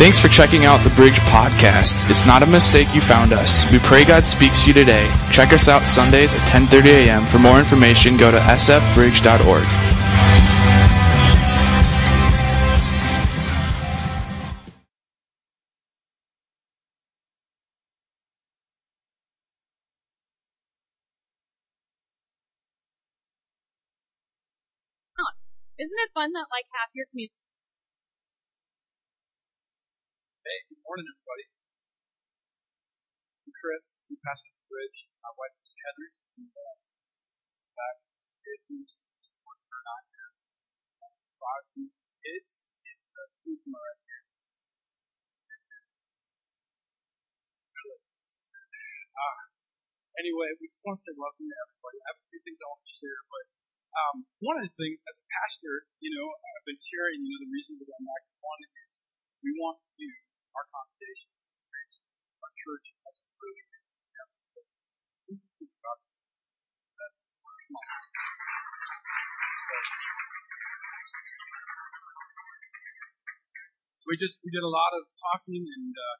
Thanks for checking out the Bridge Podcast. It's not a mistake you found us. We pray God speaks to you today. Check us out Sundays at 10:30 a.m. For more information, go to sfbridge.org. Isn't it fun that like half your community? Hey, good morning, everybody. I'm Chris. I'm Pastor Bridge. My wife is Heather. Uh, back kids support her not here. Five kids and uh, two of them are right here. Uh, anyway, we just want to say welcome to everybody. I have a few things I want to share, but um, one of the things as a pastor, you know, I've been sharing, you know, the reason that I'm back. One is we want you, our congregation, our church, as a really we just we did a lot of talking and uh,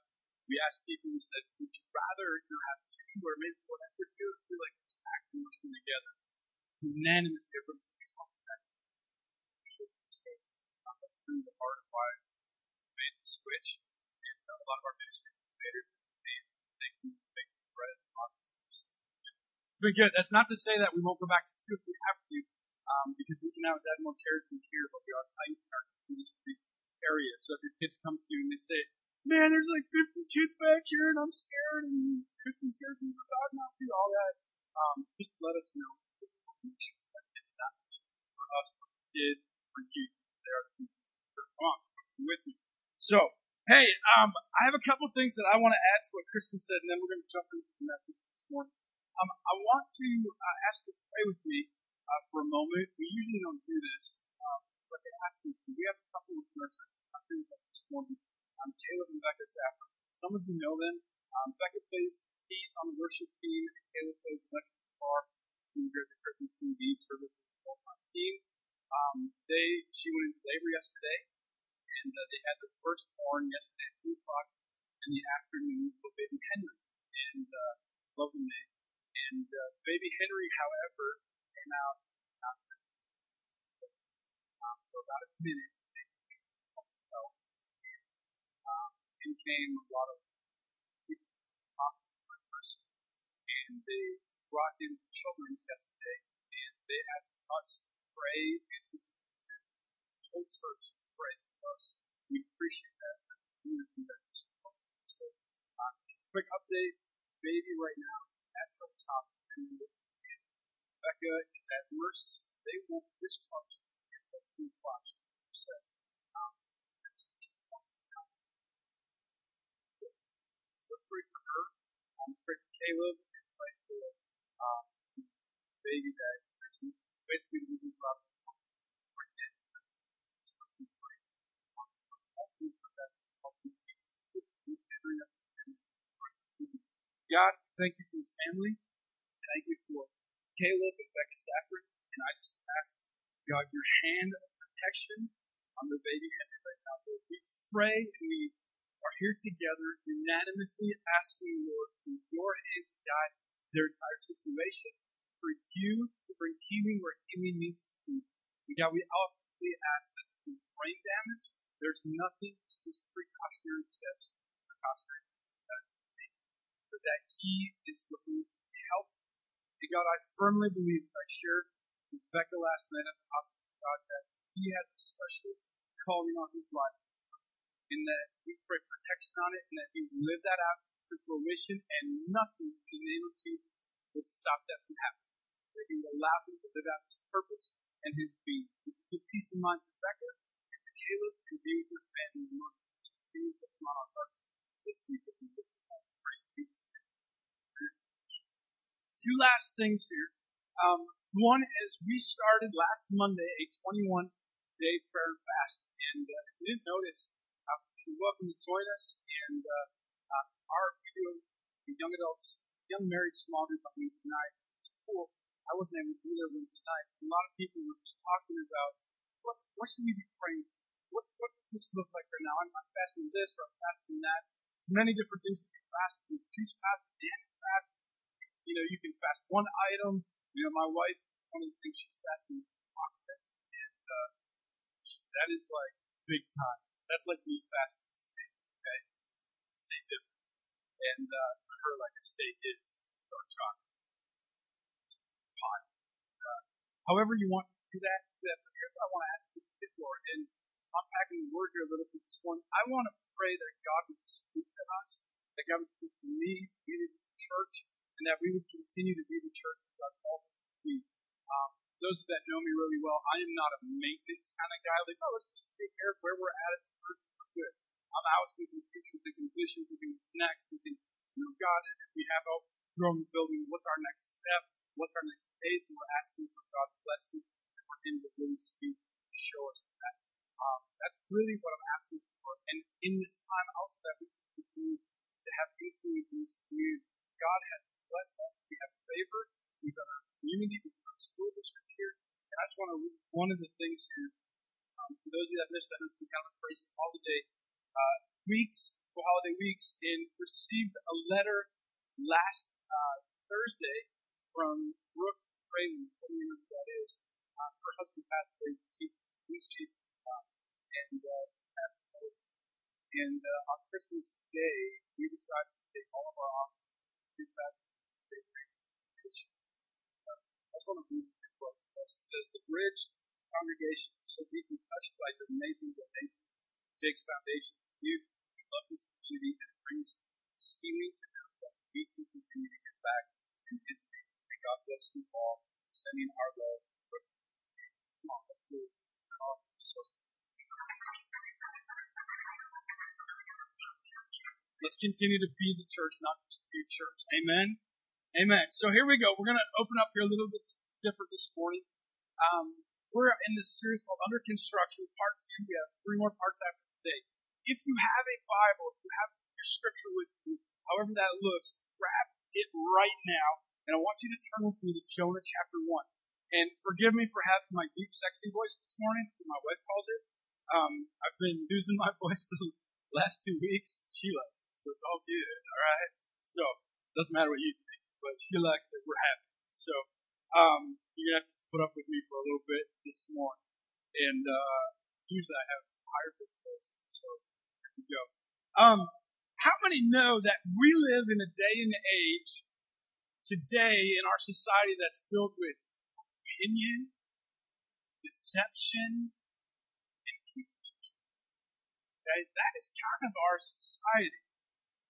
we asked people. We said, would you rather you know, have two or maybe whatever if you feel like acting working together? unanimous difference in contact. That's really the part of why we made the switch. Lot of our make bread and. It's been good. That's not to say that we won't go back to two if we have to, um, because we can now add more territories here, but we are tight in our ministry area. So if your kids come to you and they say, man, there's like 50 kids back here and I'm scared and Christian scared from God not do all that, um, just let us know for us, did for you. Come on, with me. So, hey, um, I have a couple things that I want to add to what Kristen said, and then we're going to jump into the message this morning. Um, I want to uh, ask you to pray with me uh, for a moment. We usually don't do this, um, but they asked me, we have a couple of friends that this morning. Um, Caleb and Becca Saffron. Some of you know them. Um, Becca plays keys on the worship team, and Caleb plays electric guitar here at the Christmas TV service with the team. Um, they she went into labor yesterday, and uh, they had their firstborn yesterday at two o'clock in the afternoon with baby Henry, and uh, love the name. And uh, baby Henry, however, came out not um, for about a minute. Himself, and um, came a lot of people, and they brought in children's yesterday, and they asked us to pray and to the whole church to for us. We appreciate that as a community that is So, uh, just a quick update. Baby right now at some top and Becca is at Mercy's. They won't discharge her until two o'clock. So, um, pray for her. Um, pray Caleb um, baby that basically we do thank you for his family. Thank you for Caleb and Becca Safford. And I just ask, God, your hand of protection on the baby Henry right now. Lord, we pray and we are here together unanimously asking, Lord, for your hand to guide their entire situation, for you to bring healing where healing needs to be. And God, we also ask that through brain damage, there's nothing, just precautionary steps, precautionary that He is the looking healthy. And God, I firmly believe, as I shared with Becca last night at the hospital, God, that He has a special calling on His life, and that we pray protection on it, and that He live that out to fruition, and nothing in the name of Jesus would stop that from happening. That He would allow him to live out His purpose and His being. Give peace of mind to Becca and to Caleb and be with your family Lord. Continue to on our hearts this week as we lift up Jesus' Two last things here. Um, one is we started last Monday a 21 day prayer and fast, and uh, if you didn't notice, uh, you're welcome to join us. And uh, uh, our we do young adults, young married small group on Wednesday nights, which is cool. I wasn't able to be there Wednesday night. A lot of people were just talking about what what should we be praying? What what does this look like right now? I'm, I'm fasting this or I'm fasting that. There's many different things you can fast. You can choose fast, Dan fast. You know, you can fast one item. You know, my wife, one of the things she's fasting is chocolate. And uh, that is like big time. That's like me fasting steak, okay? Same difference. And uh, for her, like a steak is dark chocolate. Pot. Uh, however you want to do that, that. But here's what I want to ask you to Lord. And unpacking the word here a little bit this morning, I want to pray that God would speak to us, that God would speak to me, be the church, and that we would continue to be the church that God calls us to be. Um, those that know me really well, I am not a maintenance kind of guy. Like, oh, let's just take care of where we're at at the church. We're good. I'm always thinking future, thinking vision, thinking what's next, thinking, you know, God, if we have hope growing the building, what's our next step? What's our next phase? And we're asking for God's blessing and for Him to really speak, show us that. Um, that's really what I'm asking for. And in this time, also that we continue to have influence in this community. God has blessed us. We have a favor. We've got our community. We've got our school district here. And I just want to one of the things here. Um, for those of you that missed that, we kind of praise holiday uh, weeks, for holiday weeks, and received a letter last uh, Thursday from Brooke Craven. Some of you know who that is. Uh, her husband passed away, chief, police chief and uh, and uh, on Christmas Day, we decided to take all of our offerings to that congregation. Uh, want to read the quote. It says, The bridge congregation is so deeply touched by your amazing donation. Jake's Foundation for Youth. We love this community and brings healing to know that we can continue to give back in His name. May God bless you all, sending our love. Come on, let's do Let's continue to be the church, not just do church. Amen. Amen. So here we go. We're going to open up here a little bit different this morning. Um, we're in this series called Under Construction, Part Two. We have three more parts after today. If you have a Bible, if you have your scripture with you, however that looks, grab it right now, and I want you to turn with me to Jonah chapter one. And forgive me for having my deep, sexy voice this morning, my wife calls it. Um, I've been losing my voice the last two weeks. She loves it, so it's all good, all right? So, doesn't matter what you think, but she likes it. We're happy. So, um, you're gonna have to put up with me for a little bit this morning. And uh, usually I have higher pitch so here we go. Um, how many know that we live in a day and age today in our society that's filled with opinion, deception, and confusion? Okay, that is kind of our society.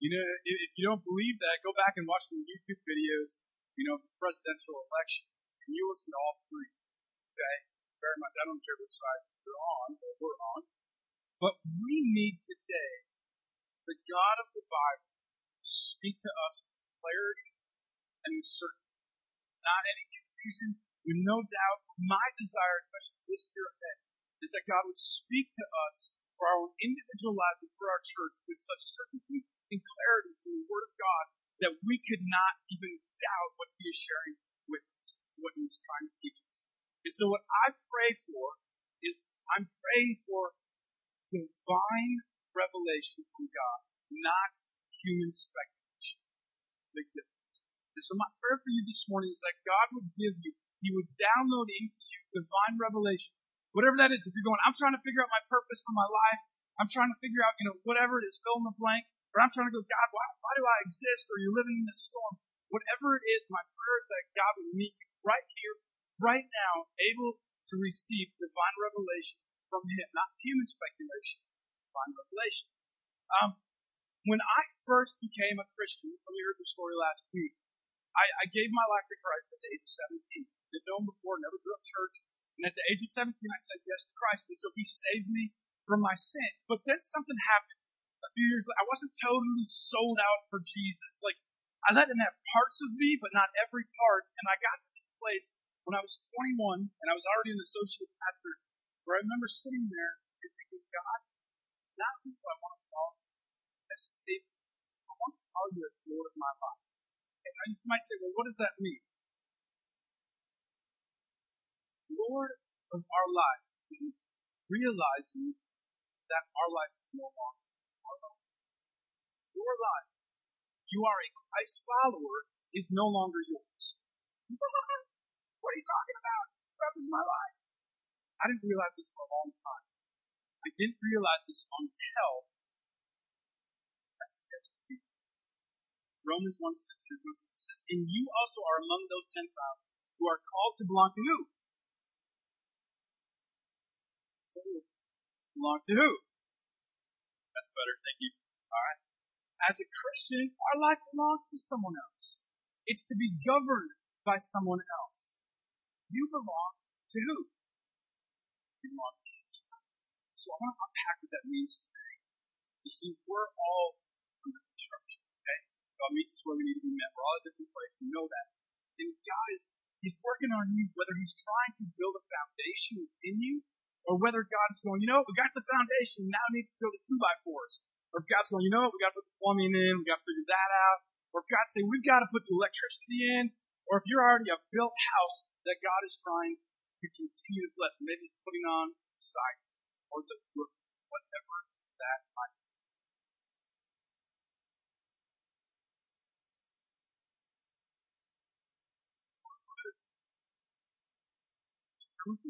You know, if, you don't believe that, go back and watch some YouTube videos, you know, the presidential election, and you will see all three. Okay? Very much. I don't care which side you're on or we're on. But we need today the God of the Bible to speak to us with clarity and with certainty. Not any confusion, with no doubt. My desire, especially this year ahead, is that God would speak to us for our own individual lives and for our church with such certainty and clarity from the Word of God that we could not even doubt what He is sharing with us, what He is trying to teach us. And so what I pray for is I'm praying for divine revelation from God, not human speculation. And so my prayer for you this morning is that God would give you, He would download into you divine revelation. Whatever that is, if you're going, I'm trying to figure out my purpose for my life, I'm trying to figure out, you know, whatever it is, fill in the blank, or I'm trying to go, God, why, why do I exist? Or you're living in this storm. Whatever it is, my prayer is that God would meet you right here, right now, able to receive divine revelation from Him, not human speculation, divine revelation. Um, when I first became a Christian, some of you heard the story last week, I, I gave my life to Christ at the age of 17. Didn't know him before, never grew up church. And at the age of 17, I said yes to Christ. And so He saved me from my sins. But then something happened a few years later. I wasn't totally sold out for Jesus. Like, I let Him have parts of me, but not every part. And I got to this place when I was 21 and I was already an associate pastor where I remember sitting there and thinking, God, not who I want to call as. I want to call you as Lord of my life. And you might say, well, what does that mean? Lord of our life, realizing that our life is no longer. Your life, you are a Christ follower, is no longer yours. what are you talking about? That was my life. I didn't realize this for a long time. I didn't realize this until Romans 1 6 through 1 6 says, And you also are among those 10,000 who are called to belong to who? Belong to who? That's better. Thank you. All right. As a Christian, our life belongs to someone else. It's to be governed by someone else. You belong to who? You belong to Jesus So I want to unpack what that means today. You see, we're all under construction, okay? God meets us where we need to be met. We're all at different places. We know that. And God is, He's working on you, whether He's trying to build a foundation within you, or whether God's going, you know, we got the foundation, now need to build a two by fours. Or if God's going, you know what, we got to put the plumbing in, we got to figure that out. Or if God's saying, we've got to put the electricity in. Or if you're already a built house that God is trying to continue to bless, maybe He's putting on the site or the roof, whatever that might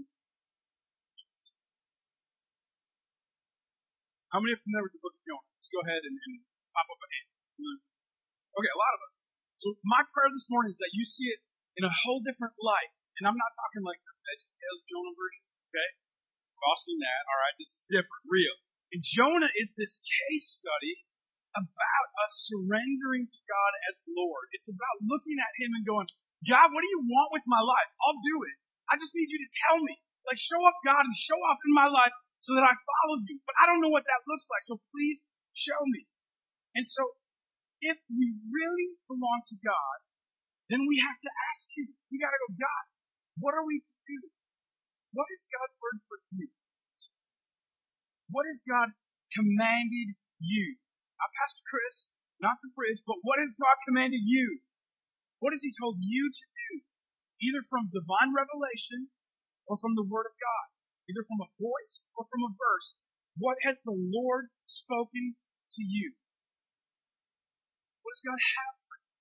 be. How many are familiar with the book of Jonah? Let's go ahead and, and pop up a hand. Okay, a lot of us. So my prayer this morning is that you see it in a whole different light. And I'm not talking like the VeggieTales Jonah version, okay? We've all that, alright? This is different, real. And Jonah is this case study about us surrendering to God as Lord. It's about looking at Him and going, God, what do you want with my life? I'll do it. I just need you to tell me. Like, show up, God, and show up in my life so that I follow you. But I don't know what that looks like, so please show me. And so, if we really belong to God, then we have to ask Him. We gotta go, God, what are we to do? What is God's word for you? What has God commanded you? Not Pastor Chris, not the bridge, but what has God commanded you? What has He told you to do? Either from divine revelation or from the Word of God either from a voice or from a verse, what has the Lord spoken to you? What does God have for you?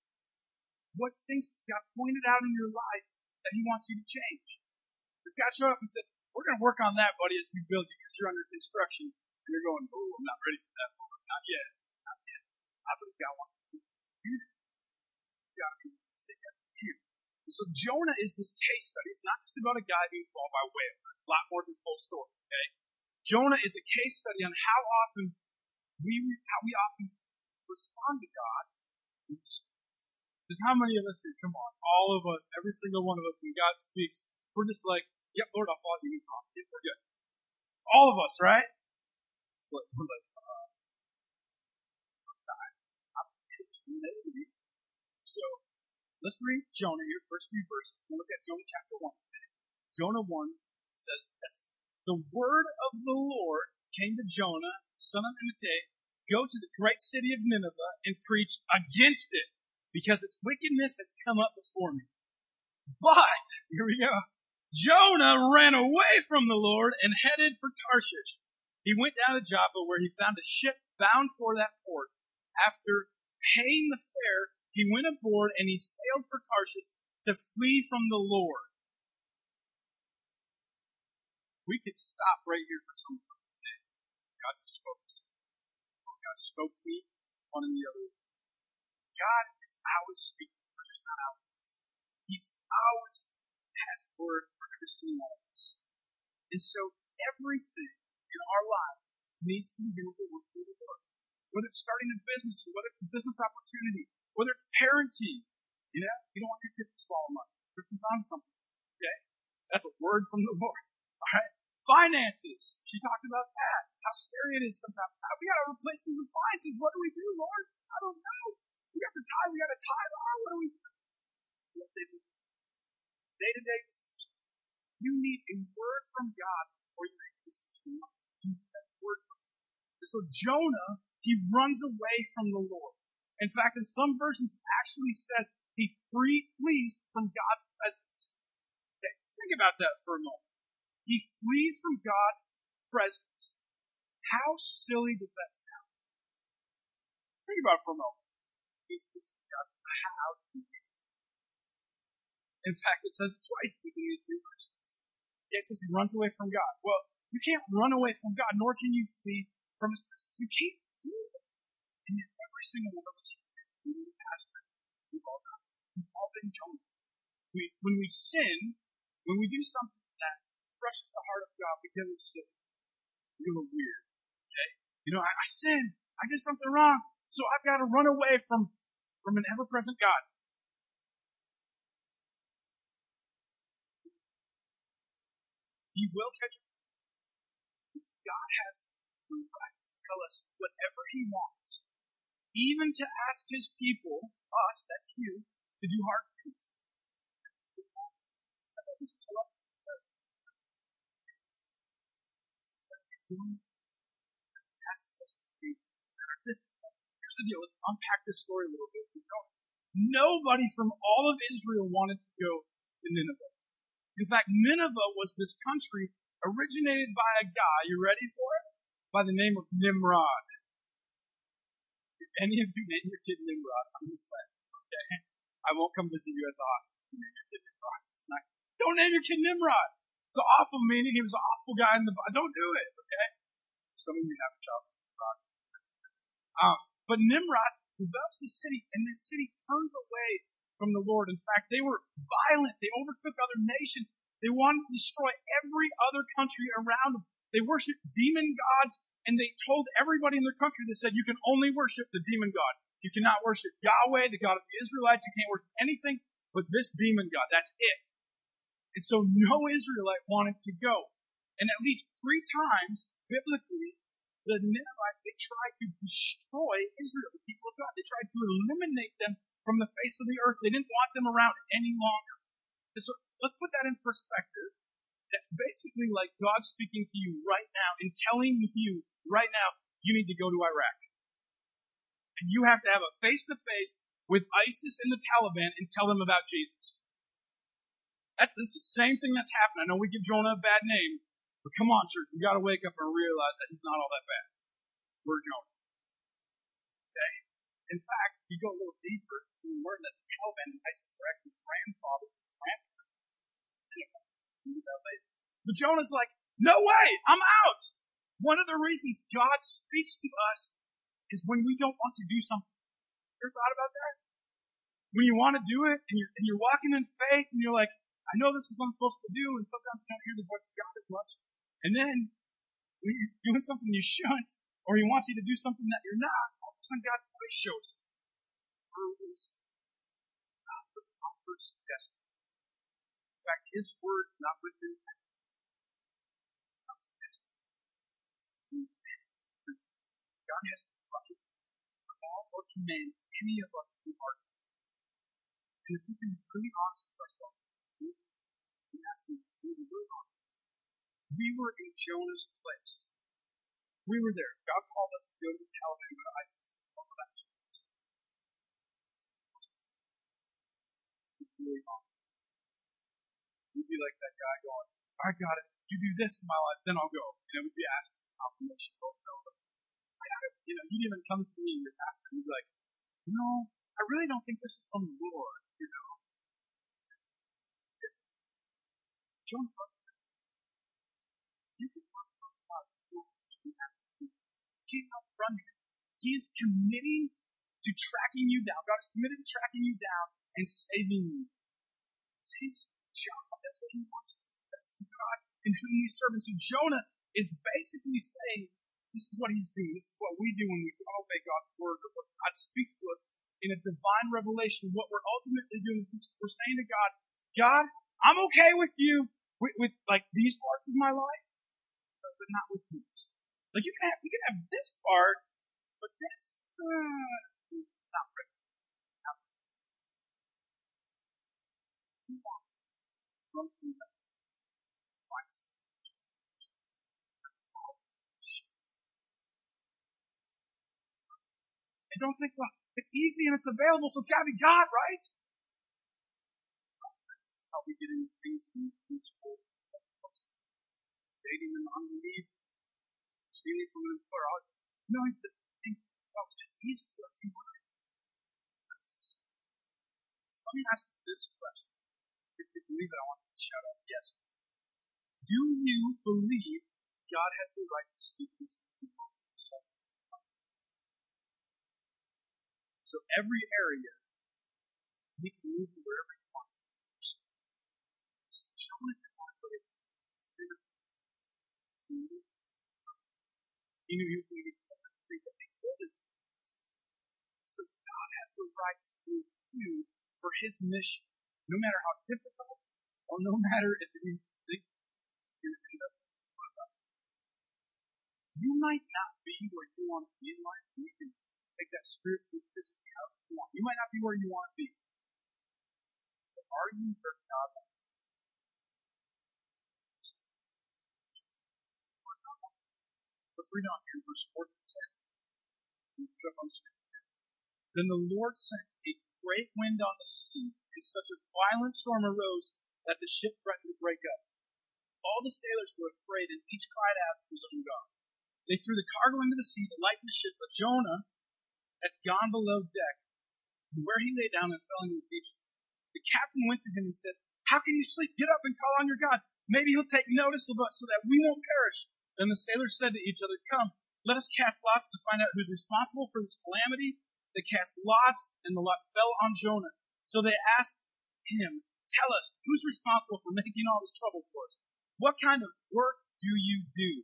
What things has God pointed out in your life that He wants you to change? Does God show up and say, we're going to work on that, buddy, as we build you because you're under construction and you're going, oh, I'm not ready for that, Lord. Not yet. Not yet. I believe God wants to do that. You got to be yes you. So Jonah is this case study. It's not just about a guy being swallowed by whales a lot more than this whole story, okay? Jonah is a case study on how often we, how we often respond to God Because how many of us here, come on, all of us, every single one of us, when God speaks, we're just like, yep, Lord, I'll follow you. Yep, we're good. All of us, right? It's like, we're like, uh. So, let's read Jonah here, first few verses. We'll look at Jonah chapter 1 Jonah 1, says this. The word of the Lord came to Jonah, son of Amittai, go to the great city of Nineveh and preach against it, because its wickedness has come up before me. But, here we go, Jonah ran away from the Lord and headed for Tarshish. He went down to Joppa where he found a ship bound for that port. After paying the fare, he went aboard and he sailed Tarshish to flee from the Lord we could stop right here for some of today. God just spoke to God spoke to me, one and the other. God is always speaking, but just not always. He's always has a word for every single one of us. And so everything in our life needs to the word through the Lord. Whether it's starting a business, whether it's a business opportunity, whether it's parenting, you know, you don't want your kids to swallow money. There's some something. Okay? That's a word from the Lord. All right? Finances. She talked about that. How scary it is sometimes. How We gotta replace these appliances. What do we do, Lord? I don't know. We got to tie. We got to tie on. What do we do? Day to day decisions. You need a word from God before you make a decision. You need that word from God. So Jonah, he runs away from the Lord. In fact, in some versions, it actually says he free, flees from God's presence. Okay, think about that for a moment. He flees from God's presence. How silly does that sound? Think about it for a moment. It's, it's how in fact, it says it twice within these three verses. It says he runs away from God. Well, you can't run away from God, nor can you flee from his presence. You can't do it. And yet every single one of us, Been when we sin, when we do something that crushes the heart of God because it's sin, we are weird. Okay? You know, I, I. I did something wrong. So I've got to run away from, from an ever-present God. He will catch up. God has the right to tell us whatever He wants, even to ask His people, us, that's you, to do hard things. Here's the deal. Let's unpack this story a little bit. Nobody from all of Israel wanted to go to Nineveh. In fact, Nineveh was this country originated by a guy, you ready for it? By the name of Nimrod. If any of you name your kid Nimrod, I'm to say, okay? I won't come visit you at the hospital. Don't name your kid Nimrod. It's an awful meaning. He was an awful guy in the. Don't do it, okay? Some of you have a child Nimrod. Um, but Nimrod develops the city, and this city turns away from the Lord. In fact, they were violent. They overtook other nations. They wanted to destroy every other country around them. They worshiped demon gods, and they told everybody in their country, they said, you can only worship the demon god. You cannot worship Yahweh, the God of the Israelites. You can't worship anything but this demon god. That's it. And so no Israelite wanted to go. And at least three times, biblically, the Ninevites, they tried to destroy Israel, the people of God. They tried to eliminate them from the face of the earth. They didn't want them around any longer. So let's put that in perspective. That's basically like God speaking to you right now and telling you right now, you need to go to Iraq. And you have to have a face to face with ISIS and the Taliban and tell them about Jesus. That's this is the same thing that's happened. I know we give Jonah a bad name, but come on, church, we got to wake up and realize that he's not all that bad. We're Jonah. Okay? In fact, if you go a little deeper, you learn that the Taliban and ISIS are actually grandfathers and grandparents. But Jonah's like, no way, I'm out. One of the reasons God speaks to us is when we don't want to do something. You ever thought about that? When you want to do it and you're, and you're walking in faith and you're like, I know this is what I'm supposed to do, and sometimes you don't hear the voice of God as much. And then when you're doing something you shouldn't, or He wants you to do something that you're not, all of a sudden God's voice shows up. Destiny. In fact, His word not written God has to or command any of us to do hard things. And if we can be really honest with ourselves, we ask Him to be really. We were in Jonah's place. We were there. God called us to go to Taliban, go to ISIS. All of that. Really. We'd be like that guy going, I got it. You do this in my life, then I'll go. You know, we'd be asking for confirmation. Oh, no, you know, you'd even come to me your pastor and be like, you know, I really don't think this is from the Lord, you know. John You can run from God. You can't run him. He is committing to tracking you down. God is committed to tracking you down and saving you. It's his job. That's what he wants to do. That's God in whom he serves. And so Jonah is basically saying, this is what he's doing. This is what we do when we obey God's word or what God speaks to us in a divine revelation. What we're ultimately doing is we're saying to God, God, I'm okay with you with, with like these parts of my life, but not with these. Like you can have, you can have this part, but this, uh, not ready. Not ready. And don't think, well, it's easy and it's available, so it's got to be God, right? How we get into things in world. Dating and unbelief, stealing from an employer. No, he's the thing. Oh, it's just easy to a few money. So let me ask you this question. If you believe it, I want you to shout out yes. Do you believe God has the right to speak to people? So every area, he can move to wherever he wants. He knew he was going to get So God has the right to move you for his mission, no matter how difficult or no matter if it means you might not be where you want to be in life, you can take that spiritually, physically, however you want. You might not be where you want to be. But are you where God wants you? Let's read on here, verse 4 to 10. Put up on the screen. Then the Lord sent a great wind on the sea, and such a violent storm arose that the ship threatened to break up. All the sailors were afraid, and each cried out to his own God. They threw the cargo into the sea to lighten the ship, but Jonah had gone below deck, and where he lay down and fell into a deep sleep. The captain went to him and said, How can you sleep? Get up and call on your God. Maybe he'll take notice of us so that we won't perish. Then the sailors said to each other, Come, let us cast lots to find out who's responsible for this calamity. They cast lots, and the lot fell on Jonah. So they asked him, Tell us, who's responsible for making all this trouble for us? What kind of work do you do?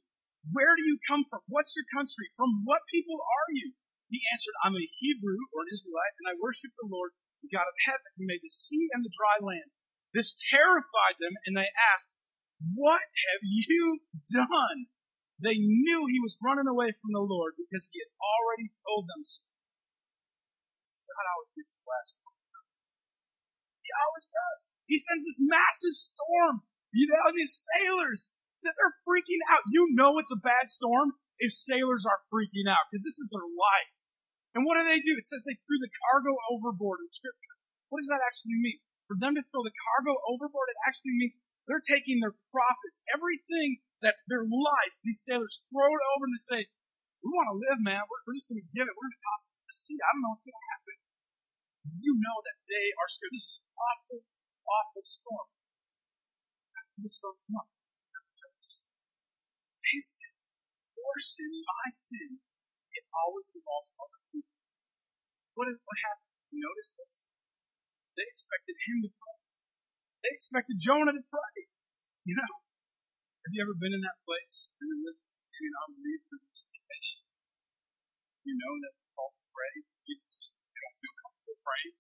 Where do you come from? What's your country? From what people are you? He answered, I'm a Hebrew or an Israelite, and I worship the Lord, the God of heaven, who made the sea and the dry land. This terrified them, and they asked, What have you done? They knew he was running away from the Lord because he had already told them so. God always gets the last one. He always does. He sends this massive storm. You know, these sailors, that they're freaking out. You know it's a bad storm if sailors are freaking out because this is their life. And what do they do? It says they threw the cargo overboard in scripture. What does that actually mean? For them to throw the cargo overboard, it actually means they're taking their profits, everything that's their life. These sailors throw it over and they say, we want to live, man. We're, we're just going to give it. We're going to toss it to the sea. I don't know what's going to happen. You know that they are scared. This is an awful, awful storm. This storm, come on his sin, your sin, my sin, it always involves other people. What, what happened? You notice this? They expected him to pray. They expected Jonah to pray. You know? Have you ever been in that place? And in this, you know, read through the situation. You know that it's called to pray. You just you don't feel comfortable praying.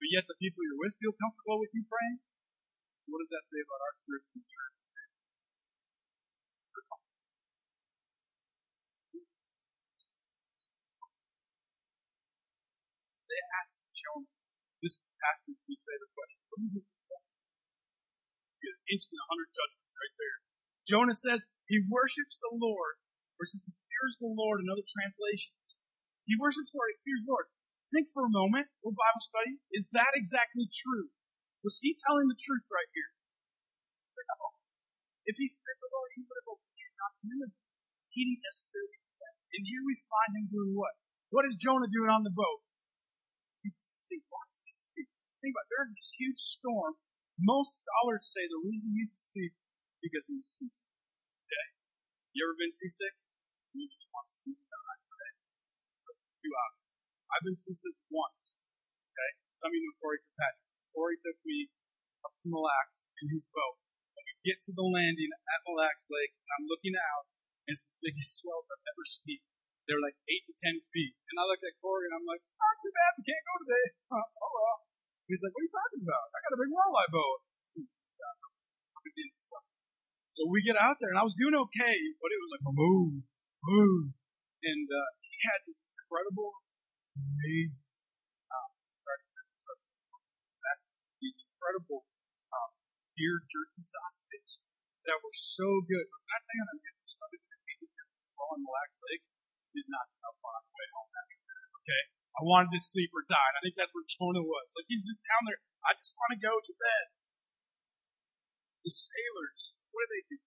But yet the people you're with feel comfortable with you praying. What does that say about our spiritual maturity? They asked Jonah, this pastor his favorite question. Instant 100 judgments right there. Jonah says he worships the Lord, versus he fears the Lord in other translations. He worships the Lord, he fears the Lord. Think for a moment, little Bible study, is that exactly true? Was he telling the truth right here? No. If he feared the Lord, he would have obeyed not Nineveh. He didn't necessarily do that. And here we find him doing what? What is Jonah doing on the boat? He's asleep. Why is he? Think about it. There's this huge storm. Most scholars say the reason he's asleep because he was seasick. Okay? You ever been seasick? You just want to die. Okay? So, two hours. I've been seasick once. Okay? Some of you know Corey Kirkpatrick. Corey took me up to Mille Lacs in his boat. When we get to the landing at Mille Lacs Lake, and I'm looking out, and it's the biggest swell I've ever seen. They're like eight to ten feet. And I looked at Corey and I'm like, not too bad, we can't go today. oh well. He's like, what are you talking about? I got a big walleye boat. So we get out there and I was doing okay, but it was like, move, move. And, uh, he had this incredible, amazing, um, sorry, that's these incredible, um, deer jerky sausages that were so good. But that thing on the stomach and on the Lacs Lake, did not have fun on the way home after that. Okay? I wanted to sleep or die. And I think that's where Jonah was. Like he's just down there. I just want to go to bed. The sailors, what do they do?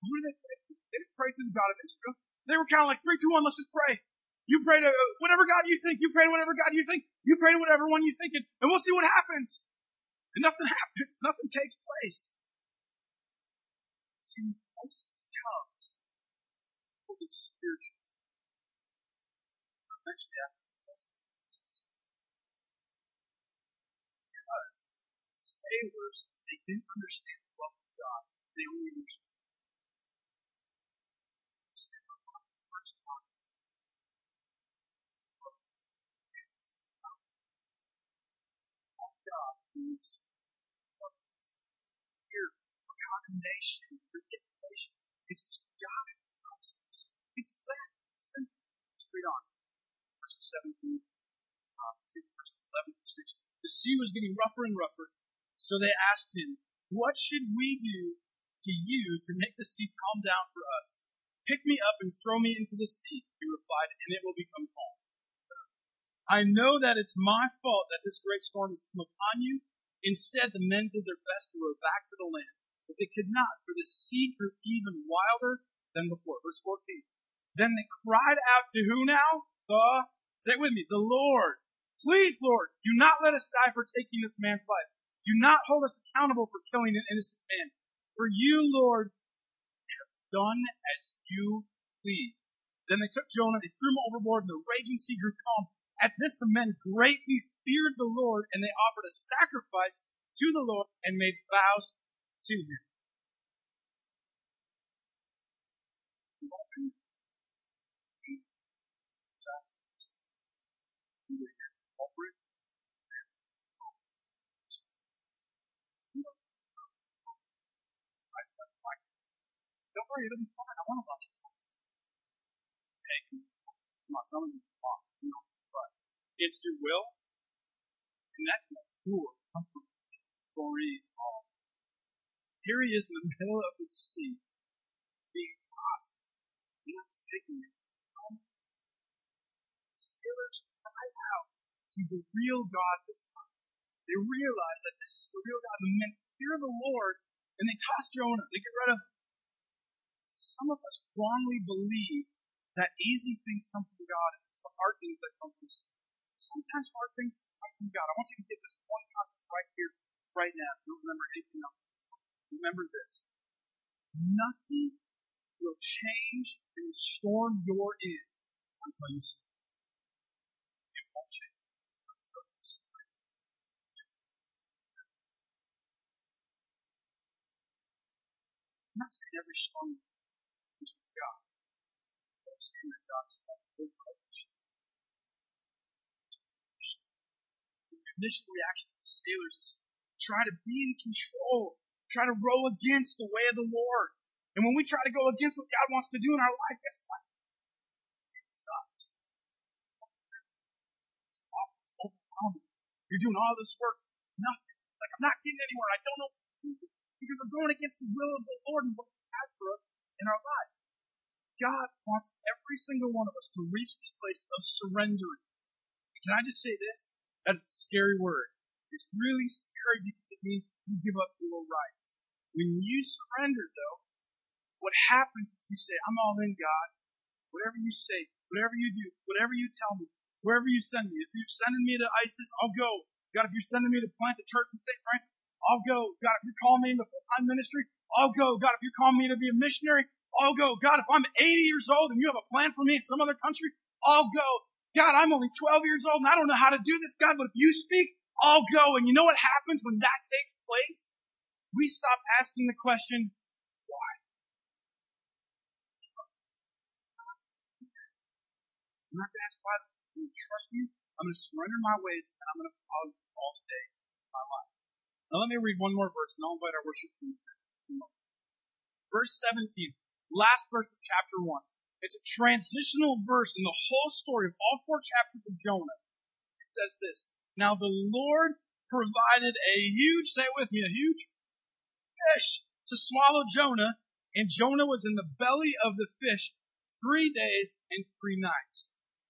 What do they do? They didn't pray to the God of Israel. They were kind of like, three, two, one, let's just pray. You pray to whatever God you think. You pray to whatever God you think. You pray to whatever one you think, and we'll see what happens. And nothing happens. Nothing takes place. See, crisis comes it's spiritual. Eventually, after the crisis, because sailors, they didn't understand the love of God. They only understood condemnation, manipulation. It's just God It's that simple. Let's on. Verses 17, uh, verses 11 to 16. The sea was getting rougher and rougher, so they asked him, What should we do to you to make the sea calm down for us? Pick me up and throw me into the sea, he replied, and it will become calm. I know that it's my fault that this great storm has come upon you. Instead, the men did their best to row back to the land, but they could not, for the sea grew even wilder than before. Verse 14. Then they cried out to who now? The, say it with me, the Lord. Please, Lord, do not let us die for taking this man's life. Do not hold us accountable for killing an innocent man. For you, Lord, have done as you please. Then they took Jonah, they threw him overboard, and the raging sea grew calm. At this, the men greatly feared the Lord, and they offered a sacrifice to the Lord and made vows to him. Worry, it'll be fine. I want to watch it. Take I'm not telling you against your will. And that's not cool. Glory all. Here he is in the middle of the sea, being tossed. And it's taking him Sailors cry out to the real God this time. They realize that this is the real God. The men fear the Lord, and they toss Jonah. They get rid of him. Some of us wrongly believe that easy things come from God and it's the hard things that come from sin sometimes hard things come from God. I want you to get this one concept right here, right now. Don't remember anything else. Remember this. Nothing will change in the storm you're in until you sleep. It won't change until you sleep. I'm not saying every storm. That God's initial reaction of the sailors is to try to be in control, try to row against the way of the Lord. And when we try to go against what God wants to do in our life, guess what? It sucks. It's awful. It's overwhelming. You're doing all this work, nothing. Like I'm not getting anywhere. I don't know because we're going against the will of the Lord and what He has for us in our life. God wants every single one of us to reach this place of surrendering. Can I just say this? That is a scary word. It's really scary because it means you give up your rights. When you surrender, though, what happens is you say, I'm all in, God. Whatever you say, whatever you do, whatever you tell me, wherever you send me. If you're sending me to ISIS, I'll go. God, if you're sending me to plant the church in St. Francis, I'll go. God, if you're calling me into full-time ministry, I'll go. God, if you're calling me to be a missionary, I'll go. God, if I'm 80 years old and you have a plan for me in some other country, I'll go. God, I'm only 12 years old and I don't know how to do this, God, but if you speak, I'll go. And you know what happens when that takes place? We stop asking the question, why? I'm not going to ask why. I'm going to trust you. I'm going to surrender my ways and I'm going to follow you all the days of my life. Now let me read one more verse and I'll invite our worship team. Verse 17, last verse of chapter 1. It's a transitional verse in the whole story of all four chapters of Jonah. It says this. Now the Lord provided a huge, say it with me, a huge fish to swallow Jonah, and Jonah was in the belly of the fish three days and three nights.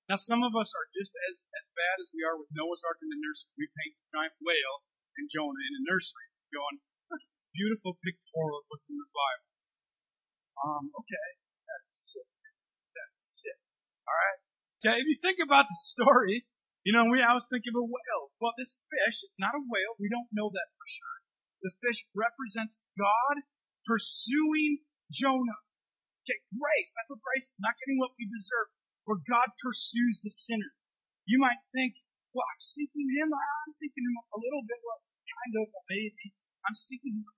Now some of us are just as, as bad as we are with Noah's Ark in the nursery. We paint the giant whale and Jonah in a nursery, going, it's beautiful pictorial of what's in the Bible. Um, okay. That's sick. That's sick. All right. Okay, if you think about the story, you know, we I was thinking of a whale. Well, this fish, it's not a whale. We don't know that for sure. The fish represents God pursuing Jonah. Okay, grace. That's what grace is. Not getting what we deserve. Where God pursues the sinner. You might think, well, I'm seeking him. I'm seeking him a little bit, well, kind of, maybe. I'm seeking him.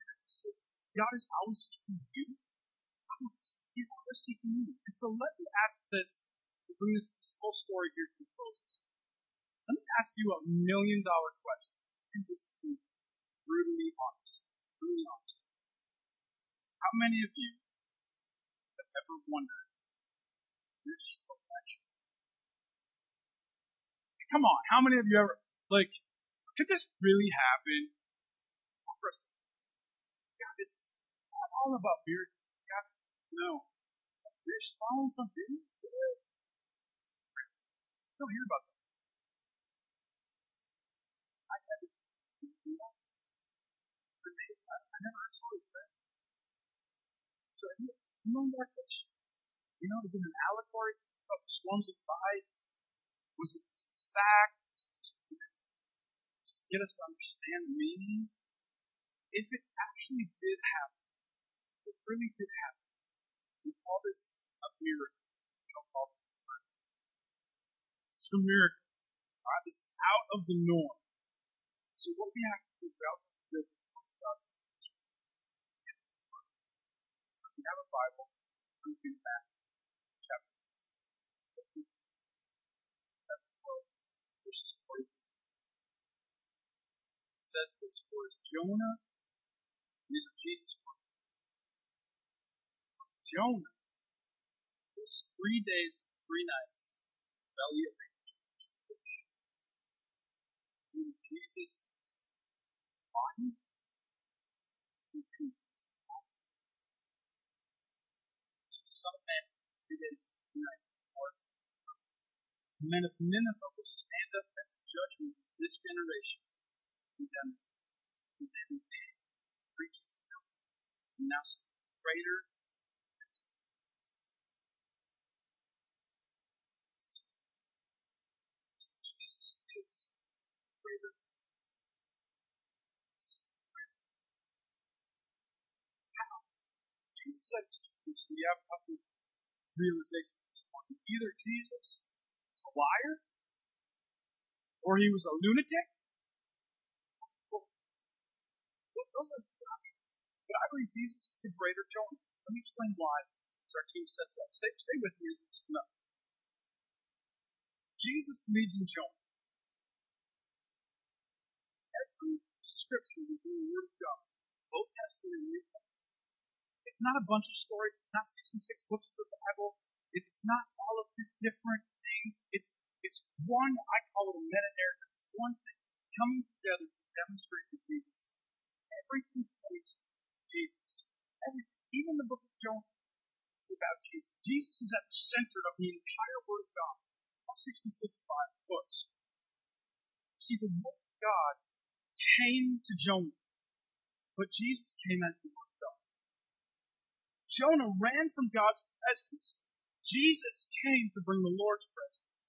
God is always seeking you. He's always seeking you. And so let me ask this to bring this, this whole story here to a close. Let me ask you a million dollar question. And just be brutally honest. Brutally honest. How many of you have ever wondered this? Come on, how many of you ever like could this really happen? First, God, this is all about beer. No. Fish following something. Don't hear about that. I had this. Know, I never stories of. So, you know that fish? You know, is it an allegory of storms of five? Was it, it fact? to get us to understand meaning? If it actually did happen, it really did happen, we call this a miracle. We don't call this a miracle. It's a miracle. Alright, this is out of the norm. So what we have to do is we also have to live. So if you have a Bible, we can chapter chapter 12, verses 43 says this for Jonah, these are Jesus' words. Jonah. Was three days and three nights belly of a huge fish. When Jesus is. Body. Son of Man, three days and three nights before the men of Nineveh will stand up at the judgment of this generation. Them and then preaching to them. And now greater Jesus is greater. Jesus is greater. How? Jesus said to Jews, we have a couple realizations this morning. Either Jesus was a liar, or he was a lunatic, those are but I believe Jesus is the greater Jonah. Let me explain why. As our team says that. Stay, stay with me as this is enough. Jesus believes in Jonah. Every scripture is the Word of God, Old Testament and New Testament. It's not a bunch of stories. It's not 66 books of the Bible. It's not all of these different things. It's it's one, I call it a meta narrative. It's one thing coming together to demonstrate who Jesus is. Everything points to Jesus. Everything, even the book of Jonah, is about Jesus. Jesus is at the center of the entire Word of God. All 66 books. See, the Word of God came to Jonah, but Jesus came as the Word. Jonah ran from God's presence. Jesus came to bring the Lord's presence.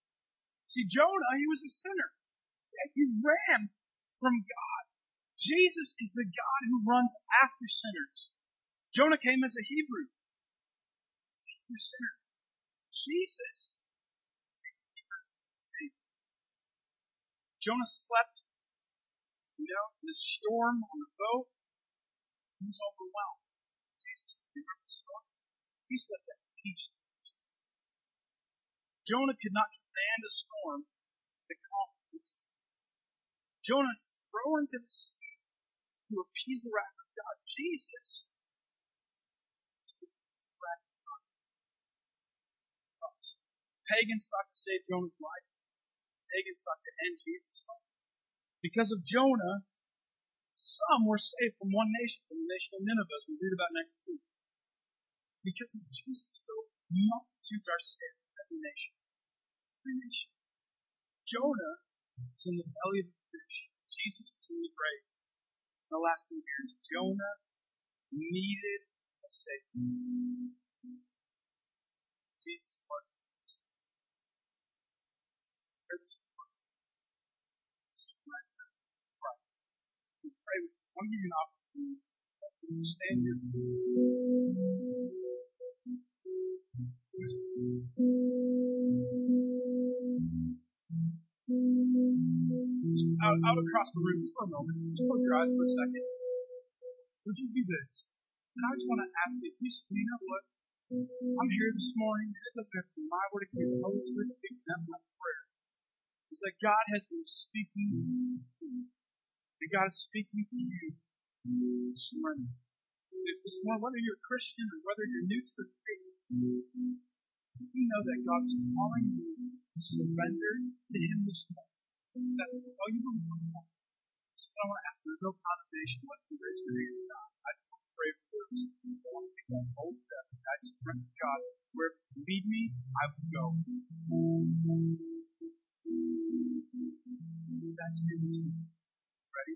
See, Jonah, he was a sinner. He ran from God. Jesus is the God who runs after sinners. Jonah came as a Hebrew. As a Hebrew sinner. Jesus is a Hebrew Savior. Jonah slept, you know, in the storm on the boat. He was overwhelmed. Jesus, remember the storm? He slept at peace. Jonah could not command a storm to calm. Jonah thrown into the sea to appease the wrath of God. Jesus Pagans sought to save Jonah's life. Pagans sought to end Jesus' life. Because of Jonah, some were saved from one nation, from the nation of Nineveh, as we read about next week. Because of Jesus, though, multitudes are saved from every nation. Every nation. Jonah was in the belly of the fish. Jesus was in the grave the last thing here is Jonah needed a Savior. Jesus Christ. Surrender to Christ. We pray with you. I'll give you an opportunity to stand. Just out, out across the room, just for a moment, just close your eyes for a second. Would you do this? And I just want to ask you, you, you know what? I'm here this morning, and it doesn't have to be my word, it can be the Holy Spirit speaking. That's my prayer. It's that God has been speaking to you. And God is speaking to you surrender. If this morning, whether you're a Christian or whether you're new to the faith, you know that God is calling you to surrender to Him this morning. That's all you believe. So I want to ask, there's no condemnation when you raise your hand to God. I just want to pray for those who want to take that bold step. I surrender to God. Where you lead me, I will go. That's it. Ready